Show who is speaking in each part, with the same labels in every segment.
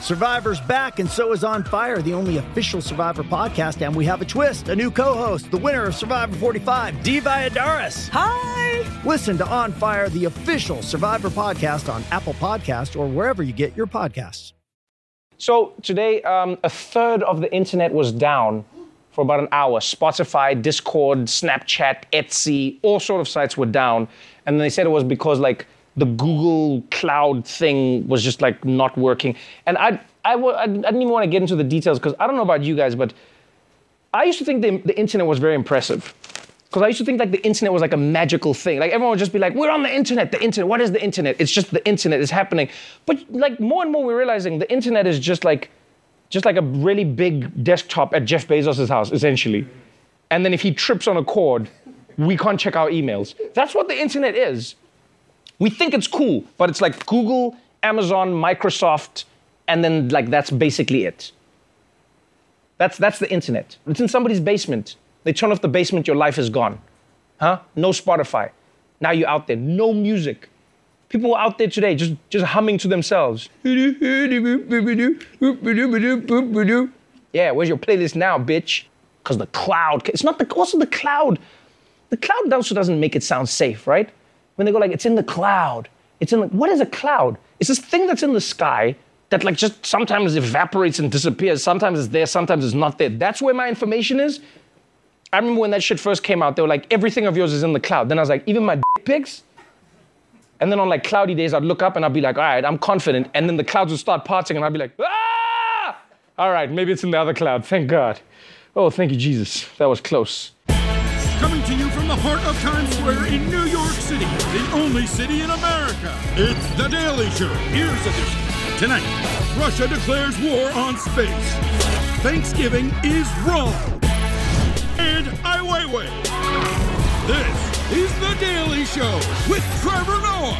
Speaker 1: Survivor's back, and so is On Fire, the only official Survivor podcast. And we have a twist a new co host, the winner of Survivor 45, Dee Valladares.
Speaker 2: Hi!
Speaker 1: Listen to On Fire, the official Survivor podcast on Apple Podcast or wherever you get your podcasts.
Speaker 3: So today, um, a third of the internet was down for about an hour. Spotify, Discord, Snapchat, Etsy, all sort of sites were down. And they said it was because like the Google Cloud thing was just like not working. And I I didn't even want to get into the details because I don't know about you guys, but I used to think the, the internet was very impressive. Because I used to think like the internet was like a magical thing. Like everyone would just be like, we're on the internet, the internet. What is the internet? It's just the internet is happening. But like more and more we're realizing the internet is just like just like a really big desktop at Jeff Bezos' house, essentially. And then if he trips on a cord, we can't check our emails. That's what the internet is. We think it's cool, but it's like Google, Amazon, Microsoft, and then like that's basically it. That's that's the internet. It's in somebody's basement. They turn off the basement, your life is gone. Huh? No Spotify. Now you're out there. No music. People are out there today just, just humming to themselves. Yeah, where's your playlist now, bitch? Because the cloud, it's not the, also the cloud. The cloud also doesn't make it sound safe, right? When they go like, it's in the cloud. It's in like, what is a cloud? It's this thing that's in the sky that like just sometimes evaporates and disappears. Sometimes it's there, sometimes it's not there. That's where my information is. I remember when that shit first came out, they were like, everything of yours is in the cloud. Then I was like, even my dick pics? And then on like cloudy days, I'd look up and I'd be like, all right, I'm confident. And then the clouds would start parting and I'd be like, ah! All right, maybe it's in the other cloud. Thank God. Oh, thank you, Jesus. That was close.
Speaker 4: Coming to you from the heart of Times Square in New York City, the only city in America. It's The Daily Show. Here's edition. Tonight, Russia declares war on space. Thanksgiving is wrong. And Ai Weiwei. This is The Daily Show with Trevor Noah.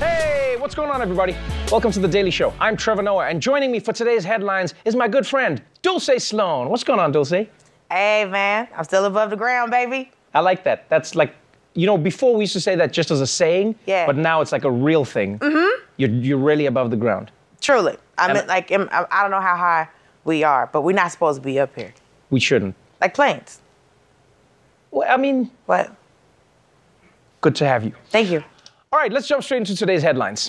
Speaker 3: Hey, what's going on, everybody? Welcome to The Daily Show. I'm Trevor Noah, and joining me for today's headlines is my good friend, Dulce Sloan. What's going on, Dulce?
Speaker 2: Hey, man, I'm still above the ground, baby.
Speaker 3: I like that. That's like, you know, before we used to say that just as a saying,
Speaker 2: Yeah.
Speaker 3: but now it's like a real thing. Mm-hmm. You're, you're really above the ground.
Speaker 2: Truly. I mean, like, I'm- I I don't know how high we are, but we're not supposed to be up here.
Speaker 3: We shouldn't.
Speaker 2: Like planes.
Speaker 3: Well, I mean,
Speaker 2: What?
Speaker 3: good to have you.
Speaker 2: Thank you.
Speaker 3: All right, let's jump straight into today's headlines.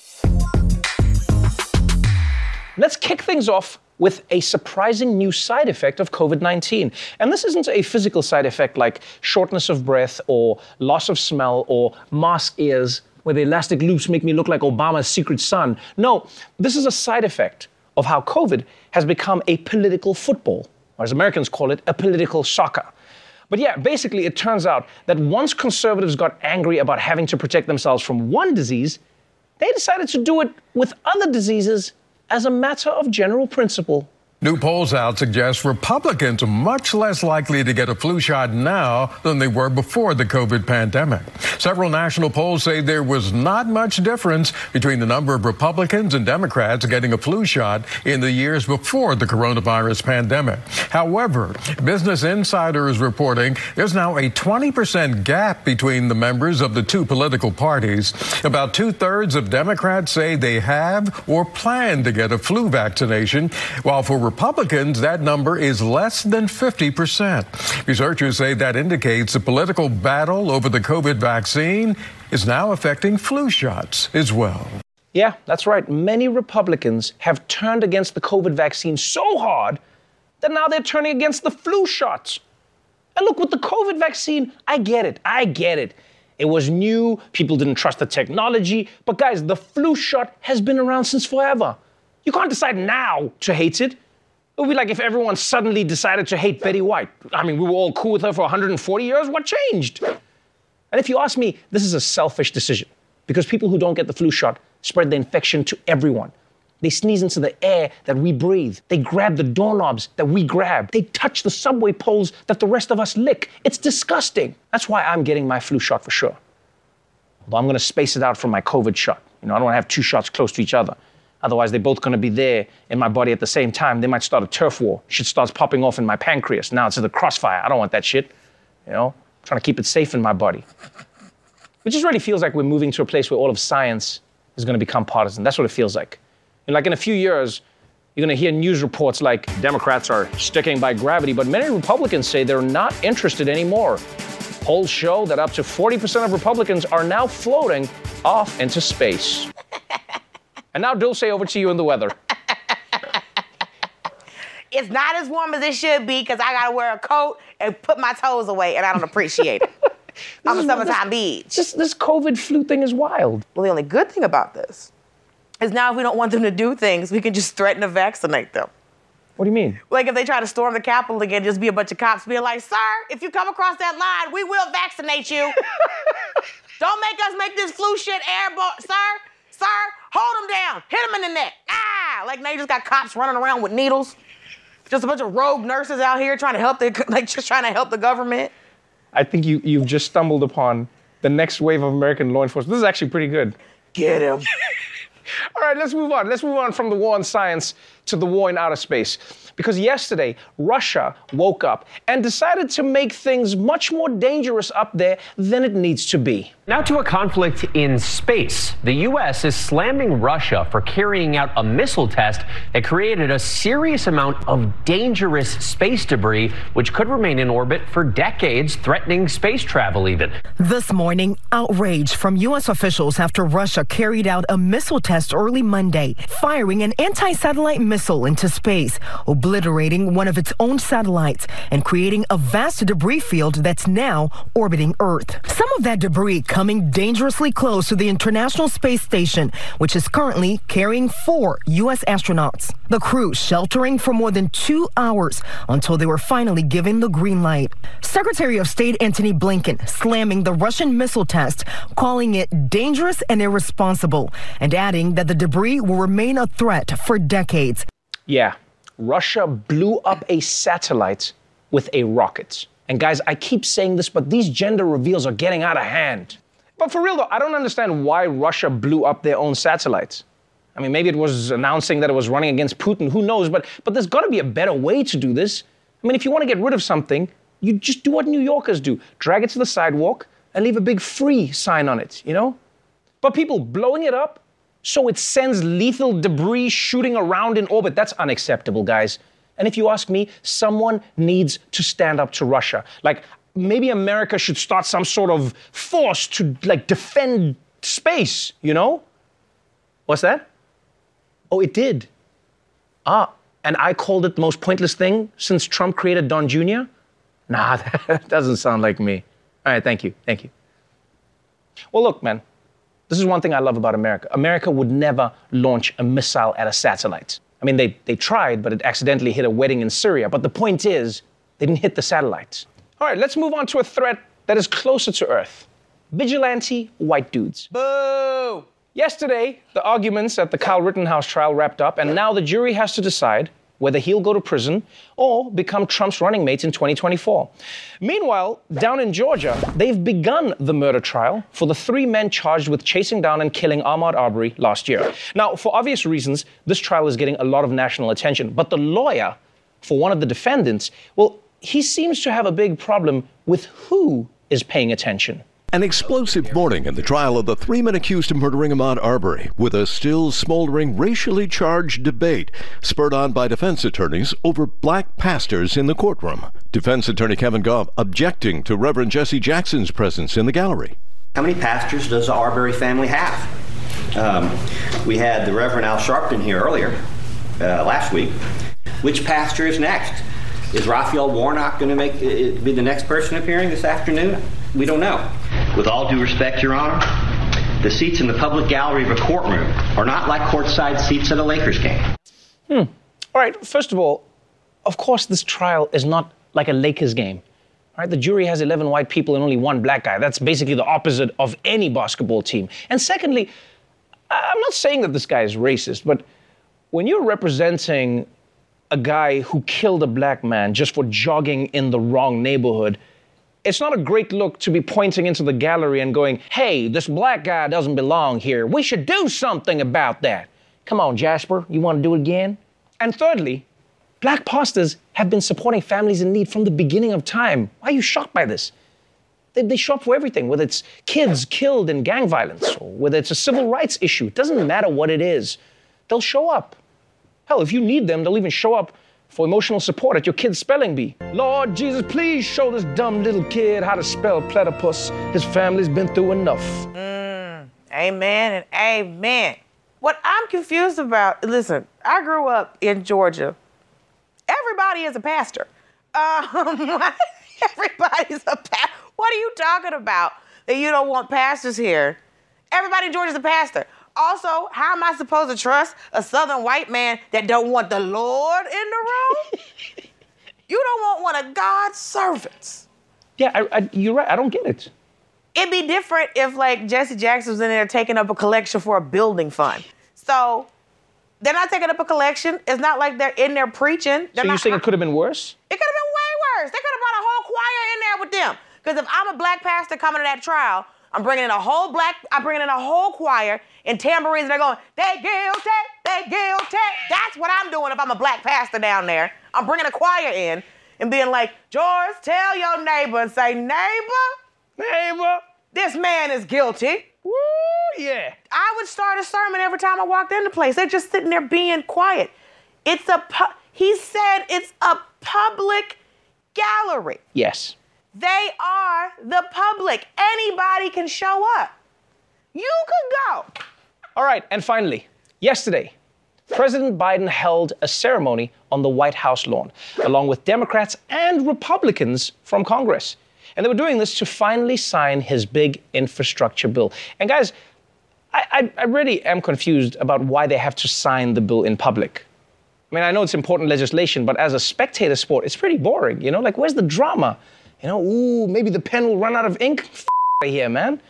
Speaker 3: Let's kick things off with a surprising new side effect of COVID 19. And this isn't a physical side effect like shortness of breath or loss of smell or mask ears where the elastic loops make me look like Obama's secret son. No, this is a side effect of how COVID has become a political football, or as Americans call it, a political soccer. But yeah, basically, it turns out that once conservatives got angry about having to protect themselves from one disease, they decided to do it with other diseases as a matter of general principle.
Speaker 5: New polls out suggest Republicans are much less likely to get a flu shot now than they were before the COVID pandemic. Several national polls say there was not much difference between the number of Republicans and Democrats getting a flu shot in the years before the coronavirus pandemic. However, Business Insider is reporting there's now a 20% gap between the members of the two political parties. About two thirds of Democrats say they have or plan to get a flu vaccination, while for Republicans, that number is less than 50%. Researchers say that indicates the political battle over the COVID vaccine is now affecting flu shots as well.
Speaker 3: Yeah, that's right. Many Republicans have turned against the COVID vaccine so hard that now they're turning against the flu shots. And look, with the COVID vaccine, I get it. I get it. It was new, people didn't trust the technology. But guys, the flu shot has been around since forever. You can't decide now to hate it. It would be like if everyone suddenly decided to hate Betty White. I mean, we were all cool with her for 140 years. What changed? And if you ask me, this is a selfish decision. because people who don't get the flu shot spread the infection to everyone. They sneeze into the air that we breathe. They grab the doorknobs that we grab. They touch the subway poles that the rest of us lick. It's disgusting. That's why I'm getting my flu shot for sure. Although I'm going to space it out from my COVID shot. You know, I don't want to have two shots close to each other. Otherwise, they're both going to be there in my body at the same time. They might start a turf war. Shit starts popping off in my pancreas. Now it's in the crossfire. I don't want that shit. You know, I'm trying to keep it safe in my body. It just really feels like we're moving to a place where all of science is going to become partisan. That's what it feels like. And like in a few years, you're going to hear news reports like Democrats are sticking by gravity, but many Republicans say they're not interested anymore. Polls show that up to 40% of Republicans are now floating off into space. and now, Dulce, over to you in the weather.
Speaker 2: It's not as warm as it should be because I gotta wear a coat and put my toes away, and I don't appreciate it. I'm a summertime beach.
Speaker 3: This, this COVID flu thing is wild.
Speaker 2: Well, the only good thing about this is now if we don't want them to do things, we can just threaten to vaccinate them.
Speaker 3: What do you mean?
Speaker 2: Like if they try to storm the Capitol again, just be a bunch of cops being like, "Sir, if you come across that line, we will vaccinate you. don't make us make this flu shit airborne, sir. Sir, hold him down, hit him in the neck. Ah, like now you just got cops running around with needles. Just a bunch of rogue nurses out here trying to help the like just trying to help the government.
Speaker 3: I think you, you've just stumbled upon the next wave of American law enforcement. This is actually pretty good.
Speaker 2: Get him.
Speaker 3: All right, let's move on. Let's move on from the war on science to the war in outer space. Because yesterday, Russia woke up and decided to make things much more dangerous up there than it needs to be.
Speaker 6: Now to a conflict in space. The U.S. is slamming Russia for carrying out a missile test that created a serious amount of dangerous space debris, which could remain in orbit for decades, threatening space travel even.
Speaker 7: This morning, outrage from U.S. officials after Russia carried out a missile test early Monday, firing an anti satellite missile into space, obliterating one of its own satellites and creating a vast debris field that's now orbiting Earth. Some of that debris coming dangerously close to the International Space Station, which is currently carrying four U.S. astronauts. The crew sheltering for more than two hours until they were finally given the green light. Secretary of State Antony Blinken slamming the Russian missile test, calling it dangerous and irresponsible, and adding that the debris will remain a threat for decades.
Speaker 3: Yeah, Russia blew up a satellite with a rocket. And guys, I keep saying this, but these gender reveals are getting out of hand. But for real though, I don't understand why Russia blew up their own satellites. I mean, maybe it was announcing that it was running against Putin, who knows, but, but there's gotta be a better way to do this. I mean, if you wanna get rid of something, you just do what New Yorkers do drag it to the sidewalk and leave a big free sign on it, you know? But people blowing it up so it sends lethal debris shooting around in orbit, that's unacceptable, guys. And if you ask me, someone needs to stand up to Russia. Like, maybe America should start some sort of force to, like, defend space, you know? What's that? Oh, it did. Ah, and I called it the most pointless thing since Trump created Don Jr.? Nah, that doesn't sound like me. All right, thank you, thank you. Well, look, man, this is one thing I love about America. America would never launch a missile at a satellite. I mean, they, they tried, but it accidentally hit a wedding in Syria. But the point is, they didn't hit the satellites. All right, let's move on to a threat that is closer to Earth vigilante white dudes.
Speaker 2: Boo!
Speaker 3: Yesterday, the arguments at the Kyle Rittenhouse trial wrapped up, and now the jury has to decide whether he'll go to prison or become Trump's running mate in 2024. Meanwhile, down in Georgia, they've begun the murder trial for the three men charged with chasing down and killing Ahmaud Arbery last year. Now, for obvious reasons, this trial is getting a lot of national attention, but the lawyer for one of the defendants, well, he seems to have a big problem with who is paying attention.
Speaker 8: An explosive morning in the trial of the three men accused of murdering Ahmaud Arbery, with a still smoldering racially charged debate spurred on by defense attorneys over black pastors in the courtroom. Defense attorney Kevin Gough objecting to Reverend Jesse Jackson's presence in the gallery.
Speaker 9: How many pastors does the Arbery family have? Um, we had the Reverend Al Sharpton here earlier, uh, last week. Which pastor is next? Is Raphael Warnock going to make uh, be the next person appearing this afternoon? We don't know. With all due respect, Your Honor, the seats in the public gallery of a courtroom are not like courtside seats at a Lakers game.
Speaker 3: Hmm. All right, first of all, of course, this trial is not like a Lakers game. Right? The jury has 11 white people and only one black guy. That's basically the opposite of any basketball team. And secondly, I'm not saying that this guy is racist, but when you're representing a guy who killed a black man just for jogging in the wrong neighborhood, it's not a great look to be pointing into the gallery and going, hey, this black guy doesn't belong here. We should do something about that. Come on, Jasper, you want to do it again? And thirdly, black pastors have been supporting families in need from the beginning of time. Why are you shocked by this? They, they show up for everything, whether it's kids killed in gang violence, or whether it's a civil rights issue. It doesn't matter what it is, they'll show up. Hell, if you need them, they'll even show up for emotional support at your kid's spelling bee. Lord Jesus, please show this dumb little kid how to spell platypus. His family's been through enough.
Speaker 2: Mm, amen and amen. What I'm confused about, listen, I grew up in Georgia. Everybody is a pastor. Um, everybody's a pastor. What are you talking about? That you don't want pastors here? Everybody in Georgia's a pastor. Also, how am I supposed to trust a southern white man that don't want the Lord in the room? you don't want one of God's servants.
Speaker 3: Yeah, I, I, you're right. I don't get it.
Speaker 2: It'd be different if like Jesse Jackson was in there taking up a collection for a building fund. So they're not taking up a collection. It's not like they're in there preaching. They're
Speaker 3: so you're saying it could have been worse?
Speaker 2: It could have been way worse. They could have brought a whole choir in there with them. Because if I'm a black pastor coming to that trial, I'm bringing in a whole black, I'm bringing in a whole choir and tambourines. And They're going, they guilty, they guilty. That's what I'm doing if I'm a black pastor down there. I'm bringing a choir in and being like, George, tell your neighbor and say, neighbor,
Speaker 3: neighbor,
Speaker 2: this man is guilty.
Speaker 3: Woo, yeah.
Speaker 2: I would start a sermon every time I walked into the place. They're just sitting there being quiet. It's a, pu- he said it's a public gallery.
Speaker 3: Yes.
Speaker 2: They are the public. Anybody can show up. You could go.
Speaker 3: All right, and finally, yesterday, President Biden held a ceremony on the White House lawn, along with Democrats and Republicans from Congress. And they were doing this to finally sign his big infrastructure bill. And guys, I, I, I really am confused about why they have to sign the bill in public. I mean, I know it's important legislation, but as a spectator sport, it's pretty boring. You know, like where's the drama? You know, ooh, maybe the pen will run out of ink. F- here, man.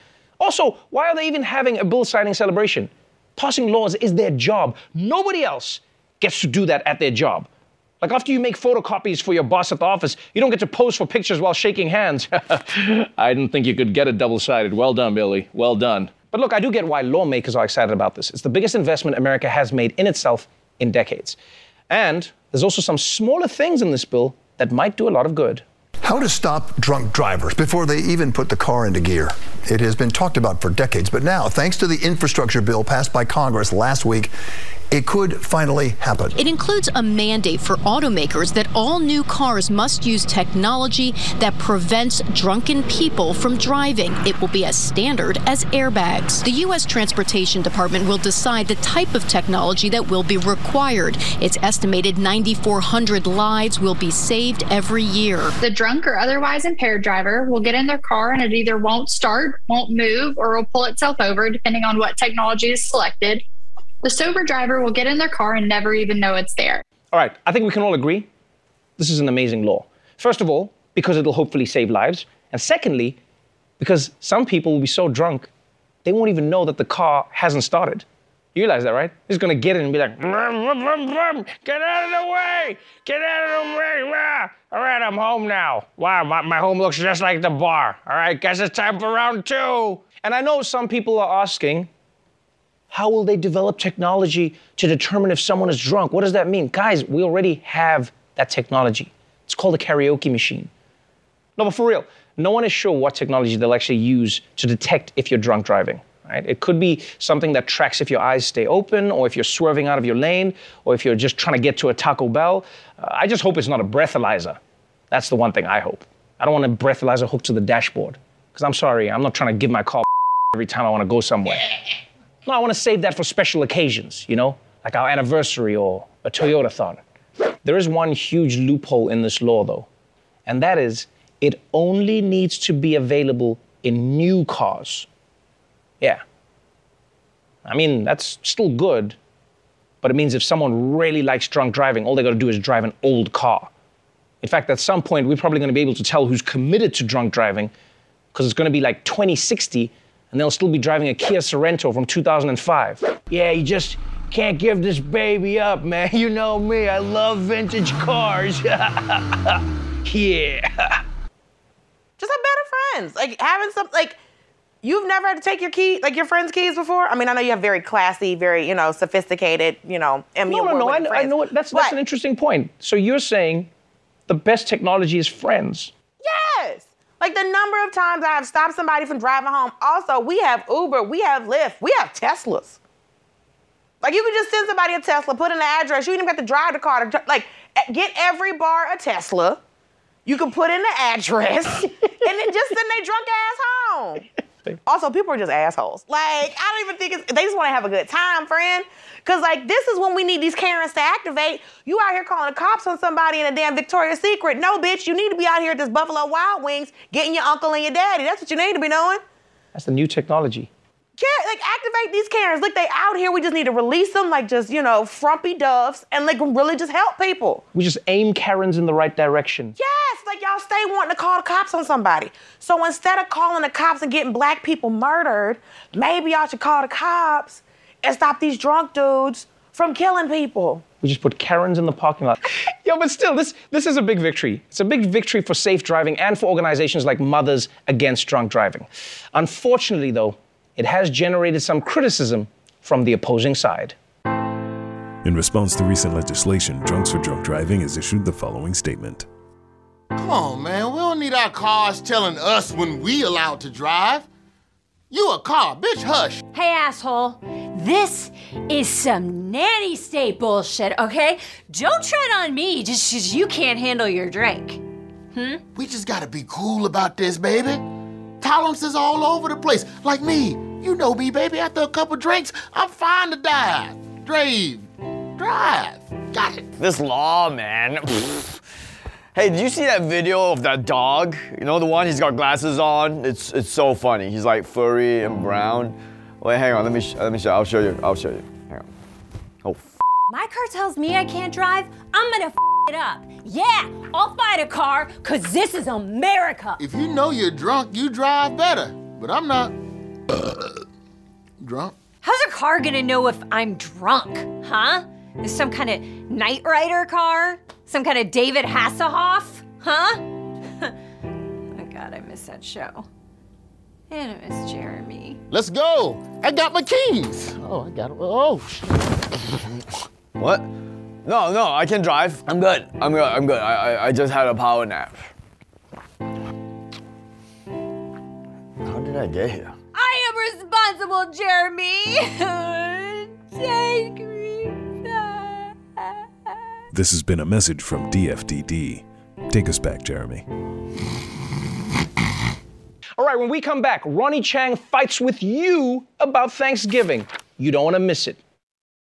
Speaker 3: Also, why are they even having a bill signing celebration? Passing laws is their job. Nobody else gets to do that at their job. Like after you make photocopies for your boss at the office, you don't get to pose for pictures while shaking hands. I didn't think you could get it double sided. Well done, Billy. Well done. But look, I do get why lawmakers are excited about this. It's the biggest investment America has made in itself in decades. And there's also some smaller things in this bill that might do a lot of good.
Speaker 10: How to stop drunk drivers before they even put the car into gear. It has been talked about for decades, but now, thanks to the infrastructure bill passed by Congress last week, it could finally happen.
Speaker 11: It includes a mandate for automakers that all new cars must use technology that prevents drunken people from driving. It will be as standard as airbags. The U.S. Transportation Department will decide the type of technology that will be required. It's estimated 9,400 lives will be saved every year.
Speaker 12: The drunk or otherwise impaired driver will get in their car and it either won't start, won't move, or will pull itself over, depending on what technology is selected. The sober driver will get in their car and never even know it's there.
Speaker 3: All right, I think we can all agree this is an amazing law. First of all, because it'll hopefully save lives. And secondly, because some people will be so drunk, they won't even know that the car hasn't started. You realize that, right? He's gonna get in and be like, get out of the way, get out of the way. Rah. All right, I'm home now. Wow, my, my home looks just like the bar. All right, guess it's time for round two. And I know some people are asking, how will they develop technology to determine if someone is drunk? What does that mean? Guys, we already have that technology. It's called a karaoke machine. No, but for real, no one is sure what technology they'll actually use to detect if you're drunk driving. Right? It could be something that tracks if your eyes stay open, or if you're swerving out of your lane, or if you're just trying to get to a Taco Bell. Uh, I just hope it's not a breathalyzer. That's the one thing I hope. I don't want a breathalyzer hooked to the dashboard. Because I'm sorry, I'm not trying to give my car every time I want to go somewhere. No, I want to save that for special occasions, you know, like our anniversary or a Toyotathon. There is one huge loophole in this law, though, and that is it only needs to be available in new cars. Yeah. I mean, that's still good, but it means if someone really likes drunk driving, all they got to do is drive an old car. In fact, at some point, we're probably going to be able to tell who's committed to drunk driving because it's going to be like 2060 and they'll still be driving a Kia Sorento from 2005. Yeah, you just can't give this baby up, man. You know me, I love vintage cars. yeah.
Speaker 2: Just have better friends. Like having some like you've never had to take your key like your friend's keys before. I mean, I know you have very classy, very you know sophisticated, you know. Emmy
Speaker 3: No, no, no. I, know- I know. What, that's, that's an interesting point. So you're saying the best technology is friends.
Speaker 2: Yes. Like the number of times I have stopped somebody from driving home. Also, we have Uber, we have Lyft, we have Teslas. Like you can just send somebody a Tesla, put in the address. You even got to drive the car. To, like get every bar a Tesla. You can put in the address and then just send their drunk ass home. Also, people are just assholes. Like I don't even think it's. They just want to have a good time, friend. Cause like this is when we need these Karens to activate. You out here calling the cops on somebody in a damn Victoria's Secret. No, bitch, you need to be out here at this Buffalo Wild Wings getting your uncle and your daddy. That's what you need to be doing.
Speaker 3: That's the new technology.
Speaker 2: Like activate these Karens. Look, they out here. We just need to release them, like just you know, frumpy doves, and like really just help people.
Speaker 3: We just aim Karens in the right direction.
Speaker 2: Yes, like y'all stay wanting to call the cops on somebody. So instead of calling the cops and getting black people murdered, maybe y'all should call the cops and stop these drunk dudes from killing people.
Speaker 3: We just put Karens in the parking lot. yeah, but still, this this is a big victory. It's a big victory for safe driving and for organizations like Mothers Against Drunk Driving. Unfortunately, though, it has generated some criticism from the opposing side.
Speaker 13: In response to recent legislation, Drunks for Drunk Driving has issued the following statement.
Speaker 14: Come on, man. We don't need our cars telling us when we allowed to drive. You a car, bitch, hush.
Speaker 15: Hey, asshole. This is some nanny state bullshit, okay? Don't tread on me just because you can't handle your drink. Hmm?
Speaker 14: We just gotta be cool about this, baby. Tolerance is all over the place. Like me. You know me, baby. After a couple drinks, I'm fine to dive. Drave. Drive. Got it.
Speaker 16: This law, man. Hey, did you see that video of that dog? You know the one he's got glasses on. It's it's so funny. He's like furry and brown. Wait, hang on. Let me let me show. I'll show you. I'll show you.
Speaker 15: My car tells me I can't drive. I'm gonna f it up. Yeah, I'll fight a car, cause this is America.
Speaker 14: If you know you're drunk, you drive better. But I'm not drunk.
Speaker 15: How's a car gonna know if I'm drunk? Huh? Is some kind of Knight Rider car? Some kind of David Hasselhoff? Huh? oh god, I miss that show. And I miss Jeremy.
Speaker 14: Let's go. I got my keys. Oh, I got it. Oh, shit.
Speaker 16: What? No, no, I can drive. I'm good. I'm good. I'm good. I, I, I just had a power nap. How did I get here?
Speaker 15: I am responsible, Jeremy. Take me back.
Speaker 13: This has been a message from DFDD. Take us back, Jeremy.
Speaker 3: All right, when we come back, Ronny Chieng fights with you about Thanksgiving. You don't want to miss it.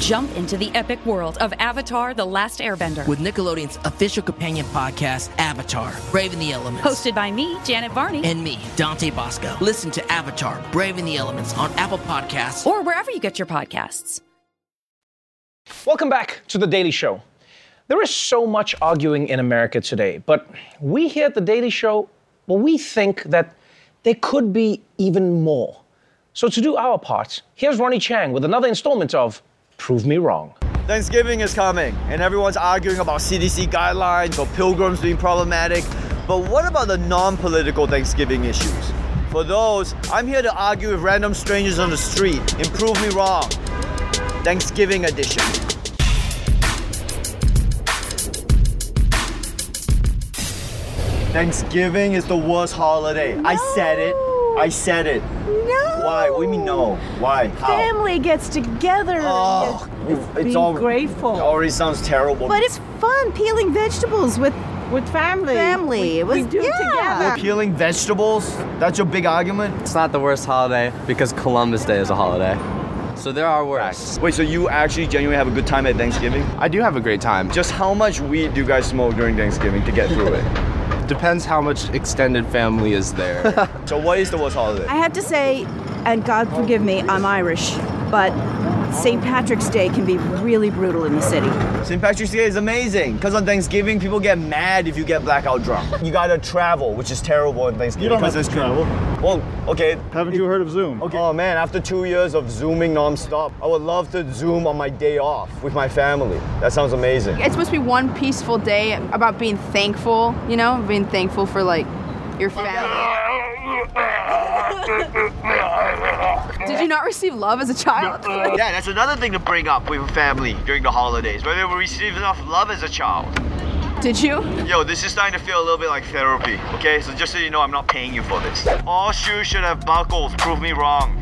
Speaker 17: Jump into the epic world of Avatar The Last Airbender.
Speaker 18: With Nickelodeon's official companion podcast, Avatar Braving the Elements.
Speaker 17: Hosted by me, Janet Varney.
Speaker 18: And me, Dante Basco. Listen to Avatar Braving the Elements on Apple Podcasts.
Speaker 17: Or wherever you get your podcasts.
Speaker 3: Welcome back to The Daily Show. There is so much arguing in America today, but we here at The Daily Show, well, we think that there could be even more. So to do our part, here's Ronny Chieng with another installment of Prove Me Wrong.
Speaker 16: Thanksgiving is coming, and everyone's arguing about CDC guidelines or pilgrims being problematic. But what about the non political Thanksgiving issues? For those, I'm here to argue with random strangers on the street and prove me wrong. Thanksgiving edition. Thanksgiving is the worst holiday. I said it. I said it.
Speaker 19: No.
Speaker 16: Why? What do you mean no? Why? How?
Speaker 19: Family gets together.
Speaker 16: Ah, oh,
Speaker 19: and
Speaker 16: it's,
Speaker 19: being
Speaker 16: all
Speaker 19: grateful.
Speaker 16: It already sounds terrible.
Speaker 19: But it's fun peeling vegetables with with family. Family. We, It was we do it yeah. together.
Speaker 16: Peeling vegetables, that's your big argument?
Speaker 20: It's not the worst holiday because Columbus Day is a holiday. So there are worse.
Speaker 16: Wait, so you actually genuinely have a good time at Thanksgiving?
Speaker 20: I do have a great time.
Speaker 16: Just how much weed do you guys smoke during Thanksgiving to get through it?
Speaker 20: Depends how much extended family is there.
Speaker 16: so what is the worst holiday?
Speaker 19: I have to say, and God forgive me, I'm Irish, but St. Patrick's Day can be really brutal in the city.
Speaker 16: St. Patrick's Day is amazing because on Thanksgiving people get mad if you get blackout drunk. You gotta travel, which is terrible on Thanksgiving.
Speaker 21: You don't
Speaker 16: 'cause
Speaker 21: have to travel.
Speaker 16: Well, okay.
Speaker 21: Haven't you heard of Zoom?
Speaker 16: Okay. Oh man, after two years of zooming nonstop, I would love to zoom on my day off with my family. That sounds amazing.
Speaker 22: It's supposed to be one peaceful day about being thankful, you know, being thankful for like your family. Ah! Did you not receive love as a child?
Speaker 16: yeah, that's another thing to bring up with family during the holidays. Whether we receive enough love as a child.
Speaker 22: Did you?
Speaker 16: Yo, this is starting to feel a little bit like therapy. Okay, so just so you know, I'm not paying you for this. All shoes should have buckles. Prove me wrong.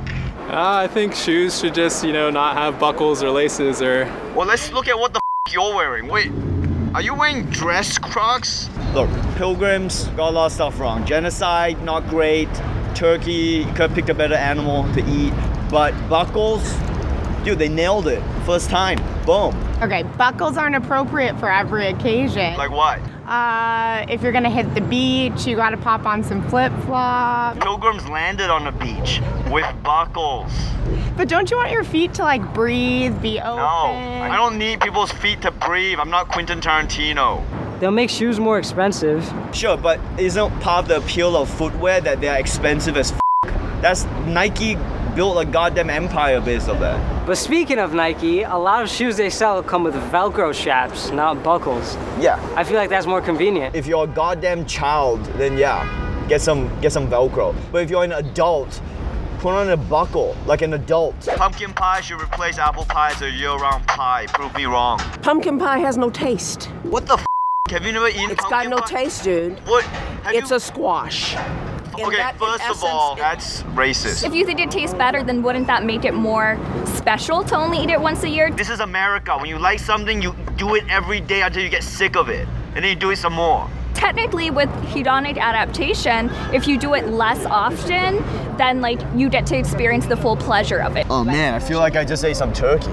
Speaker 20: Uh, I think shoes should just, you know, not have buckles or laces or.
Speaker 16: Well, let's look at what the f- you're wearing. Wait, are you wearing dress Crocs? Look, pilgrims got a lot of stuff wrong. Genocide, not great. Turkey, could have picked a better animal to eat. But buckles, dude, they nailed it. First time. Boom.
Speaker 23: Okay, buckles aren't appropriate for every occasion.
Speaker 16: Like what?
Speaker 23: Uh, if you're gonna hit the beach, you gotta pop on some flip flops.
Speaker 16: Pilgrims landed on the beach with buckles.
Speaker 23: But don't you want your feet to like breathe, be open?
Speaker 16: No, I don't need people's feet to breathe. I'm not Quentin Tarantino.
Speaker 24: They'll make shoes more expensive.
Speaker 16: Sure, but isn't part of the appeal of footwear that they're expensive as f? That's Nike built a goddamn empire based on that.
Speaker 24: But speaking of Nike, a lot of shoes they sell come with Velcro straps, not buckles.
Speaker 16: Yeah.
Speaker 24: I feel like that's more convenient.
Speaker 16: If you're a goddamn child, then yeah, get some get some Velcro. But if you're an adult, put on a buckle like an adult. Pumpkin pie should replace apple pie as a year-round pie. Prove me wrong.
Speaker 19: Pumpkin pie has no taste.
Speaker 16: What the f? Have you never eaten
Speaker 19: It's got no
Speaker 16: pie?
Speaker 19: taste, dude.
Speaker 16: What? Have
Speaker 19: It's
Speaker 16: you...
Speaker 19: a squash. In
Speaker 16: Okay,
Speaker 19: that- in
Speaker 16: first of all,
Speaker 19: it-
Speaker 16: that's racist.
Speaker 25: If you think it tastes better, then wouldn't that make it more special to only eat it once a year?
Speaker 16: This is America. When you like something, you do it every day until you get sick of it. And then you do it some more.
Speaker 25: Technically, with hedonic adaptation, if you do it less often, then like you get to experience the full pleasure of it.
Speaker 16: Oh man, I feel like I just ate some turkey.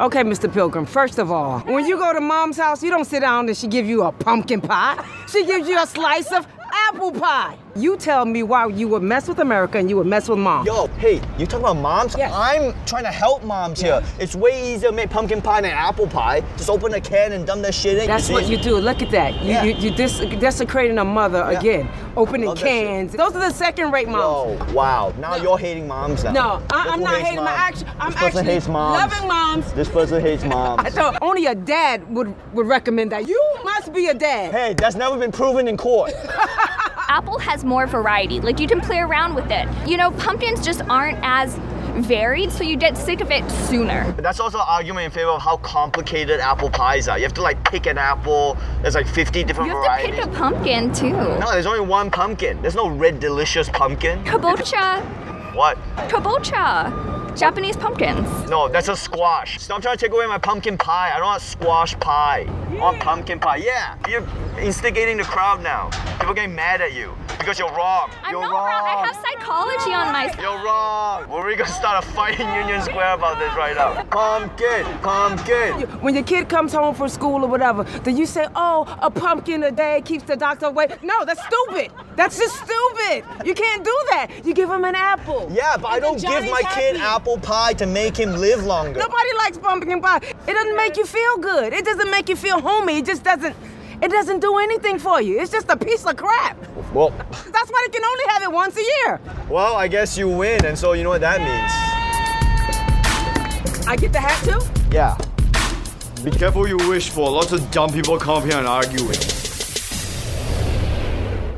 Speaker 19: Okay, Mr. Pilgrim, first of all, when you go to mom's house, you don't sit down and she give you a pumpkin pie. She gives you a slice of apple pie. You tell me why you would mess with America and you would mess with mom.
Speaker 16: Yo, hey, you talking about moms? I'm trying to help moms here. It's way easier to make pumpkin pie than apple pie. Just open a can and dump that shit in.
Speaker 19: That's
Speaker 16: see?
Speaker 19: what you do. Look at that. You,
Speaker 16: Yeah.
Speaker 19: you, you dis- desecrating a mother
Speaker 16: Yeah.
Speaker 19: again. Opening
Speaker 16: Love that shit.
Speaker 19: cans. Those are the second-rate moms.
Speaker 16: Oh, wow. Now you're hating moms now.
Speaker 19: No, I, I'm not hating my
Speaker 16: moms.
Speaker 19: action. I'm
Speaker 16: This person
Speaker 19: actually
Speaker 16: hates moms.
Speaker 19: loving moms.
Speaker 16: This person hates moms.
Speaker 19: I thought only a dad would, would recommend that. You must be a dad.
Speaker 16: Hey, that's never been proven in court.
Speaker 25: Apple has more variety. Like you can play around with it. You know, pumpkins just aren't as varied, so you get sick of it sooner.
Speaker 16: But that's also an argument in favor of how complicated apple pies are. You have to like pick an apple. There's like 50 different varieties.
Speaker 25: You have to pick a pumpkin too.
Speaker 16: No, there's only one pumpkin. There's no red delicious pumpkin.
Speaker 25: Kabocha.
Speaker 16: What?
Speaker 25: Kabocha. Japanese pumpkins.
Speaker 16: No, that's a squash. Stop trying to take away my pumpkin pie. I don't want squash pie. I want pumpkin pie. Yeah, you're instigating the crowd now. People getting mad at you because you're wrong.
Speaker 25: I'm
Speaker 16: you're
Speaker 25: not
Speaker 16: wrong.
Speaker 25: wrong. I have psychology on my side.
Speaker 16: You're wrong. Well, we're gonna start a fight in Union Square about this right now. Pumpkin, pumpkin.
Speaker 19: When your kid comes home from school or whatever, then you say, oh, a pumpkin a day keeps the doctor away. No, that's stupid. That's just stupid. You can't do that. You give him an apple.
Speaker 16: Yeah, but I
Speaker 19: And then
Speaker 16: don't give
Speaker 19: Johnny's
Speaker 16: my kid
Speaker 19: happy.
Speaker 16: Apple pie to make him live longer.
Speaker 19: Nobody likes pumpkin pie. It doesn't make you feel good. It doesn't make you feel homey. It just doesn't. It doesn't do anything for you. It's just a piece of crap.
Speaker 16: Well,
Speaker 19: That's why they can only have it once a year.
Speaker 16: well, I guess you win, and so you know what that means.
Speaker 19: I get the hat too?
Speaker 16: Yeah. Be careful what you wish for. Lots of dumb people come up here and argue with.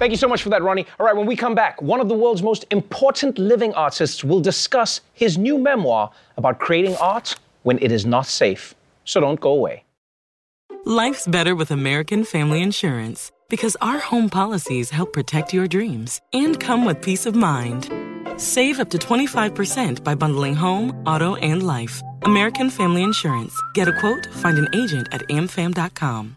Speaker 3: Thank you so much for that, Ronny. All right, when we come back, one of the world's most important living artists will discuss his new memoir about creating art when it is not safe. So don't go away.
Speaker 26: Life's better with American Family Insurance because our home policies help protect your dreams and come with peace of mind. Save up to 25% by bundling home, auto, and life. American Family Insurance. Get a quote, find an agent at amfam.com.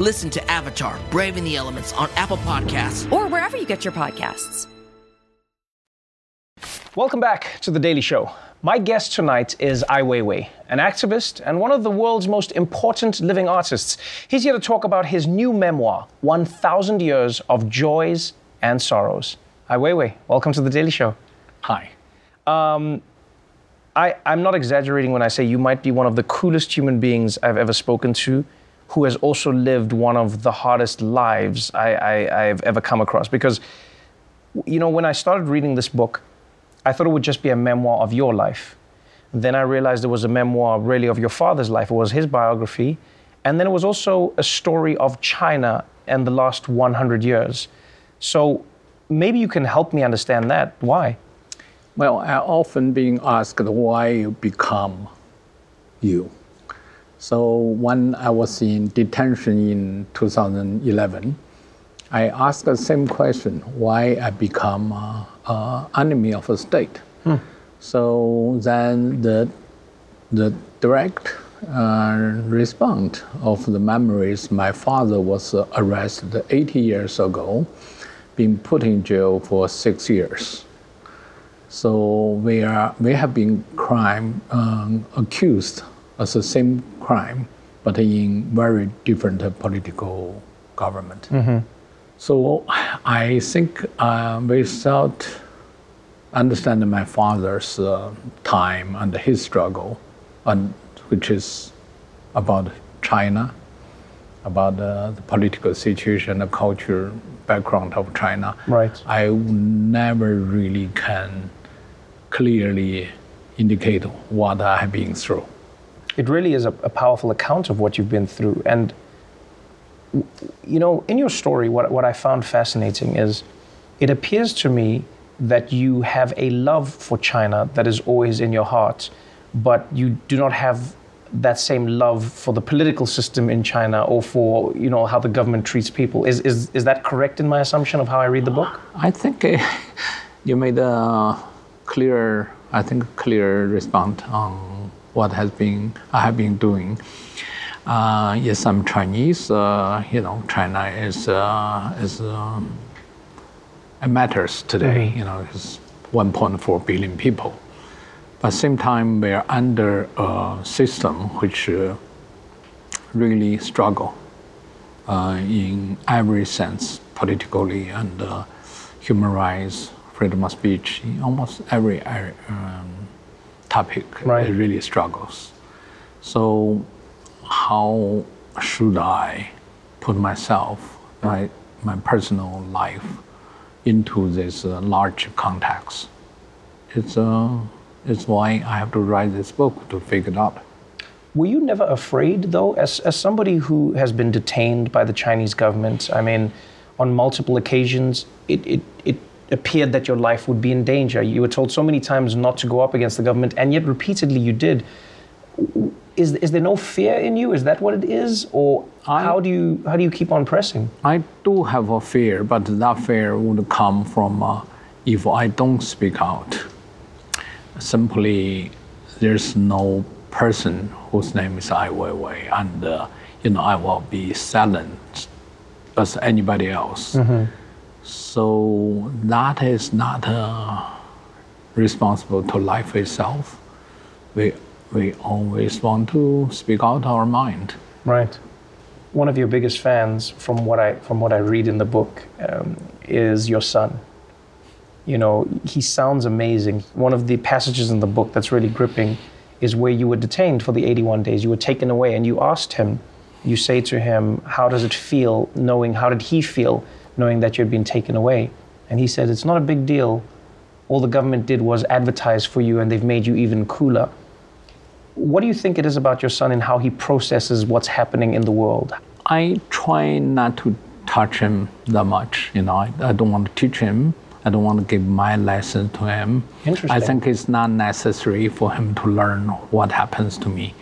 Speaker 18: Listen to Avatar Braving the Elements on Apple Podcasts.
Speaker 17: or wherever you get your podcasts.
Speaker 3: Welcome back to The Daily Show. My guest tonight is Ai Weiwei, an activist and one of the world's most important living artists. He's here to talk about his new memoir, 1000 Years of Joys and Sorrows. Ai Weiwei, welcome to The Daily Show.
Speaker 27: Hi.
Speaker 3: Um, I, I'm not exaggerating when I say you might be one of the coolest human beings I've ever spoken to who has also lived one of the hardest lives I, I've ever come across. Because, you know, when I started reading this book, I thought it would just be a memoir of your life. Then I realized it was a memoir really of your father's life. It was his biography. And then it was also a story of China and the last 100 years. So maybe you can help me understand that. Why?
Speaker 27: Well, I often being asked why you become you. So when I was in detention in 2011, I asked the same question: Why I become uh, uh, enemy of a state? So then the the direct uh, response of the memories, my father was uh, arrested 80 years ago, been put in jail for six years. So we are we have been crime um, accused as the same crime, but in very different uh, political government. So I think uh, without understanding my father's uh, time and his struggle, and which is about China, about uh, the political situation, the culture background of China.
Speaker 3: Right.
Speaker 27: I never really can clearly indicate what I have been through.
Speaker 3: It really is a, a powerful account of what you've been through. And, you know, in your story, what, what I found fascinating is it appears to me that you have a love for China that is always in your heart, but you do not have that same love for the political system in China or for, you know, how the government treats people. Is, is, is that correct in my assumption of how I read the book?
Speaker 27: I think uh, you made a clear, I think, clear response on what has been I have been doing. Uh, yes, I'm Chinese. Uh, you know, China is uh, is um, it matters today. You know, it's 1.4 billion people. But at the same time, we're under a system which uh, really struggle uh, in every sense, politically and uh, human rights, freedom of speech, in almost every area, um, topic,
Speaker 3: Right.
Speaker 27: it really struggles. So, how should I put myself, my, my personal life, into this uh, large context? It's, uh, it's why I have to write this book to figure it out.
Speaker 3: Were you never afraid, though, as, as somebody who has been detained by the Chinese government? I mean, on multiple occasions, it, it, it appeared that your life would be in danger. You were told so many times not to go up against the government, and yet repeatedly you did. Is, is there no fear in you? Is that what it is? Or how, do you, how do you keep on pressing?
Speaker 27: I do have a fear, but that fear would come from uh, if I don't speak out. Simply, there's no person whose name is Ai Weiwei, and uh, you know I will be silent as anybody else. So that is not uh, responsible to life itself. We we always want to speak out our mind.
Speaker 3: Right. One of your biggest fans, from what I from what I read in the book, um, is your son. You know, he sounds amazing. One of the passages in the book that's really gripping is where you were detained for the 81 days. You were taken away, and you asked him. You say to him, "How does it feel knowing? How did he feel knowing that you had been taken away?" And he said, "It's not a big deal. All the government did was advertise for you, and they've made you even cooler." What do you think it is about your son and how he processes what's happening in the world?
Speaker 27: I try not to touch him that much. You know, I, I don't want to teach him. I don't want to give my lesson to him.
Speaker 3: Interesting.
Speaker 27: I think it's not necessary for him to learn what happens to me.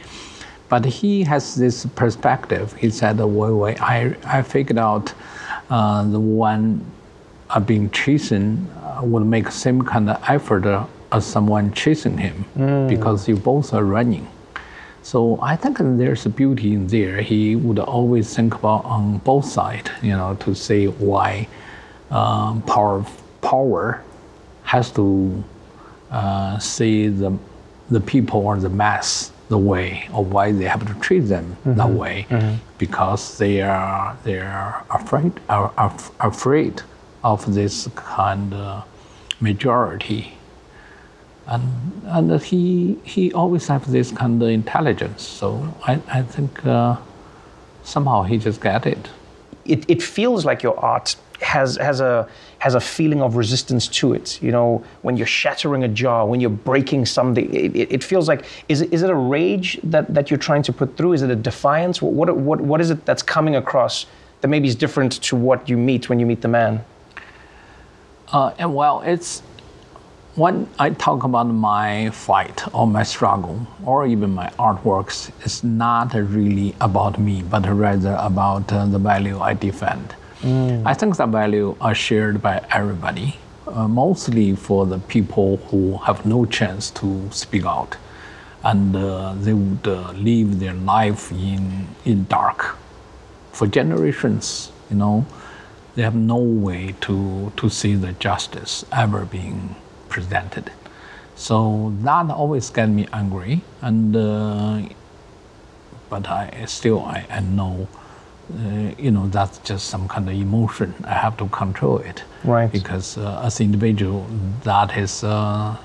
Speaker 27: But he has this perspective. He said, wait, wait, I, I figured out uh, the one uh, being chasing uh, would make same kind of effort uh, as someone chasing him
Speaker 3: Mm.
Speaker 27: because you both are running. So I think there's a beauty in there. He would always think about on both sides, you know, to say why um, power power has to uh, see the the people or the mass the way, or why they have to treat them that
Speaker 3: Mhm.
Speaker 27: way,
Speaker 3: Mhm.
Speaker 27: because they are they are afraid are, are afraid of this kind of majority and and he he always have this kind of intelligence. So I I think uh, somehow he just get it.
Speaker 3: It, it feels like your art has has a has a feeling of resistance to it. You know, when you're shattering a jar, when you're breaking something, it, it, it feels like is it, is it a rage that, that you're trying to put through? Is it a defiance? What, what what is it that's coming across that maybe is different to what you meet when you meet the man?
Speaker 27: Uh, and well, it's when I talk about my fight or my struggle or even my artworks, it's not really about me, but rather about uh, the value I defend. I think the value are shared by everybody, uh, mostly for the people who have no chance to speak out, and uh, they would uh, live their life in in dark for generations. You know, they have no way to to see the justice ever being presented. So that always get me angry, and uh, but I still I, I know uh, you know that's just some kind of emotion. I have to control it.
Speaker 3: Right.
Speaker 27: Because uh, as individual, that is uh,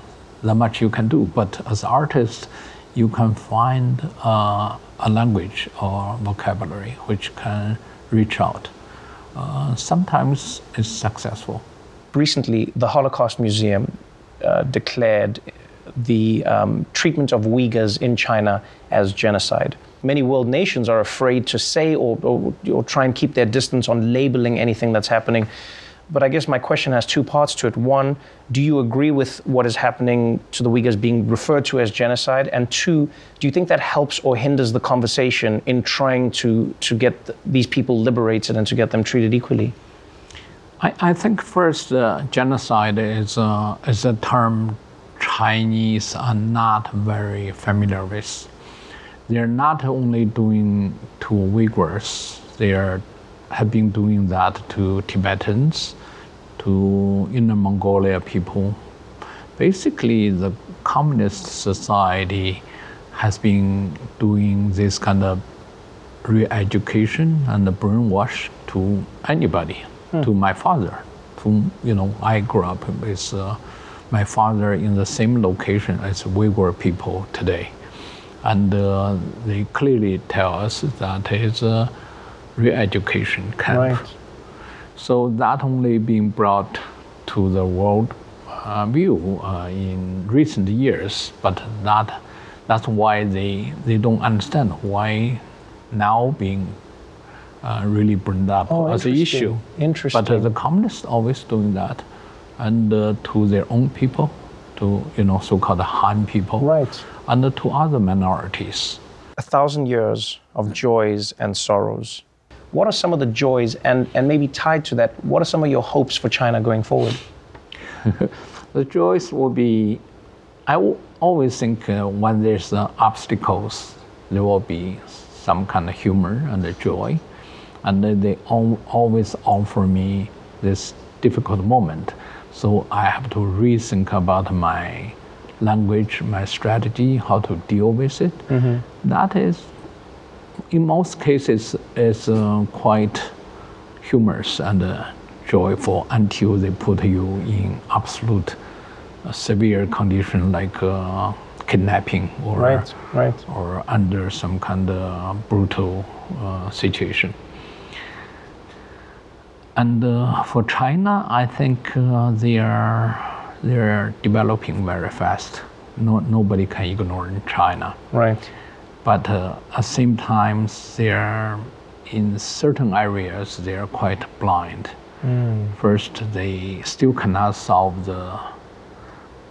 Speaker 27: that much you can do. But as artist, you can find uh, a language or vocabulary which can reach out. Uh, sometimes it's successful.
Speaker 3: Recently, the Holocaust Museum declared the um, treatment of Uyghurs in China as genocide. Many world nations are afraid to say or, or, or try and keep their distance on labeling anything that's happening. But I guess my question has two parts to it. One, do you agree with what is happening to the Uyghurs being referred to as genocide? And two, do you think that helps or hinders the conversation in trying to, to get th- these people liberated and to get them treated equally?
Speaker 27: I, I think first, uh, genocide is a, is a term Chinese are not very familiar with. They're not only doing to Uyghurs, they are, have been doing that to Tibetans, to Inner Mongolia people. Basically, the communist society has been doing this kind of re-education and brainwash to anybody, to my father. To you know, I grew up with uh, my father in the same location as Uyghur people today, and uh, they clearly tell us that it's a re-education camp.
Speaker 3: Right.
Speaker 27: So that only being brought to the world uh, view uh, in recent years, but that that's why they they don't understand why now being uh, really burned up
Speaker 3: Oh,
Speaker 27: as an issue.
Speaker 3: Interesting.
Speaker 27: But uh, the communists always doing that, and uh, to their own people, to you know so-called Han people,
Speaker 3: right,
Speaker 27: and to other minorities.
Speaker 3: a thousand years of joys and sorrows. What are some of the joys, and, and maybe tied to that, what are some of your hopes for China going forward?
Speaker 27: the joys will be, I w- always think uh, when there's uh, obstacles, there will be some kind of humor and a joy. And then they al- always offer me this difficult moment. So I have to rethink about my language, my strategy, how to deal with it. That is, in most cases, is uh, quite humorous and uh, joyful until they put you in absolute uh, severe condition like uh, kidnapping or
Speaker 3: Right, right.
Speaker 27: or under some kind of brutal uh, situation. And uh, for China, I think uh, they are they are developing very fast. No, nobody can ignore China.
Speaker 3: Right.
Speaker 27: But uh, at the same time, they are in certain areas they are quite blind.
Speaker 3: Mm.
Speaker 27: First, they still cannot solve the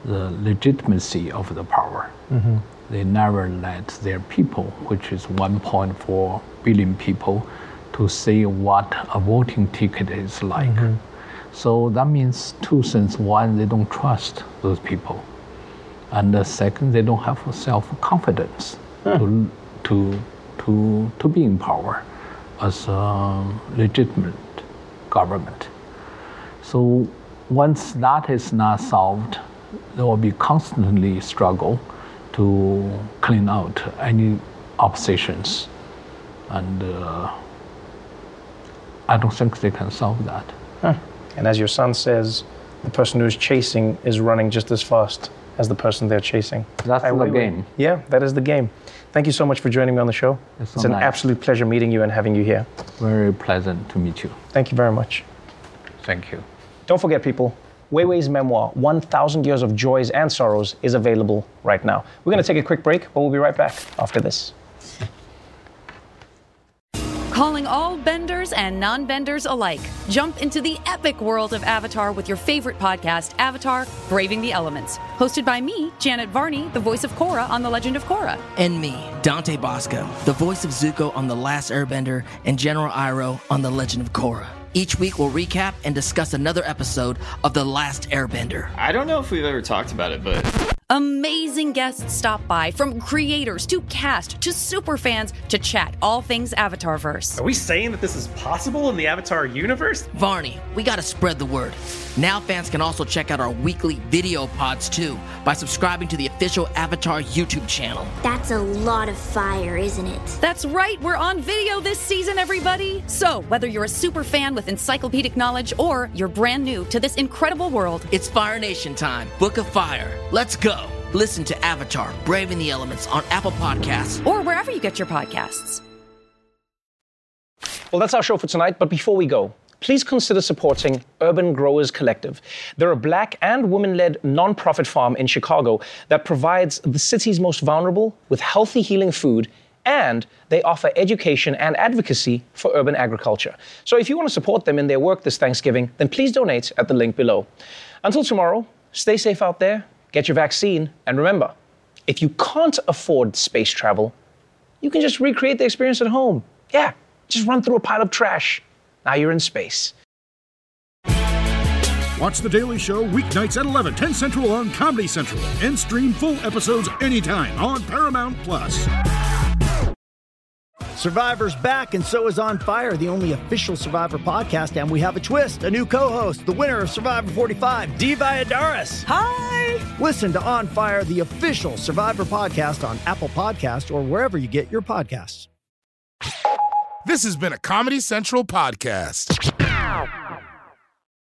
Speaker 27: the legitimacy of the power.
Speaker 3: Mhm.
Speaker 27: They never let their people, which is 1.4 billion people, to see what a voting ticket is like. So that means two things. One, they don't trust those people. And the second, they don't have self confidence to, to, to, to be in power as a legitimate government. So once that is not solved, there will be constantly struggle to clean out any oppositions. And uh, I don't think they can solve that.
Speaker 3: Huh. And as your son says, the person who's chasing is running just as fast as the person they're chasing.
Speaker 27: That's
Speaker 3: Ai
Speaker 27: the
Speaker 3: Weiwei.
Speaker 27: game.
Speaker 3: Yeah, that is the game. Thank you so much for joining me on the show.
Speaker 27: It's
Speaker 3: It's, an
Speaker 27: nice.
Speaker 3: absolute pleasure meeting you and having you here.
Speaker 27: Very pleasant to meet you.
Speaker 3: Thank you very much.
Speaker 27: Thank you.
Speaker 3: Don't forget, people, Weiwei's memoir, 1,000 Years of Joys and Sorrows, is available right now. We're going to take a quick break, but we'll be right back after this.
Speaker 17: Calling all benders and non benders alike. Jump into the epic world of Avatar with your favorite podcast, Avatar Braving the Elements. Hosted by me, Janet Varney, the voice of Korra on The Legend of Korra.
Speaker 18: And me, Dante Basco, the voice of Zuko on The Last Airbender and General Iroh on The Legend of Korra. Each week we'll recap and discuss another episode of The Last Airbender.
Speaker 28: I don't know if we've ever talked about it, but
Speaker 17: Amazing guests stop by from creators to cast to super fans to chat all things Avatarverse.
Speaker 29: Are we saying that this is possible in the Avatar universe?
Speaker 18: Varney, we gotta spread the word. Now fans can also check out our weekly video pods too by subscribing to the official Avatar YouTube channel.
Speaker 30: That's a lot of fire, isn't it?
Speaker 17: That's right, we're on video this season, everybody! So, whether you're a super fan with encyclopedic knowledge or you're brand new to this incredible world,
Speaker 18: It's Fire Nation time. Book of Fire. Let's go. Listen to Avatar Braving the Elements on Apple Podcasts.
Speaker 17: or wherever you get your podcasts.
Speaker 3: Well, that's our show for tonight, but before we go, please consider supporting Urban Growers Collective. They're a black and woman led nonprofit farm in Chicago that provides the city's most vulnerable with healthy, healing food, and they offer education and advocacy for urban agriculture. So if you want to support them in their work this Thanksgiving, then please donate at the link below. Until tomorrow, stay safe out there, get your vaccine, and remember if you can't afford space travel, you can just recreate the experience at home. Yeah, just run through a pile of trash. Now you're in space.
Speaker 31: Watch The Daily Show weeknights at 11, 10 Central on Comedy Central, and stream full episodes anytime on Paramount Plus.
Speaker 32: Survivor's back, and so is On Fire, the only official Survivor podcast. And we have a twist a new co host, the winner of Survivor 45, Dee Valladares. Hi! Listen to On Fire, the official Survivor podcast on Apple Podcasts or wherever you get your podcasts.
Speaker 33: This has been a Comedy Central podcast.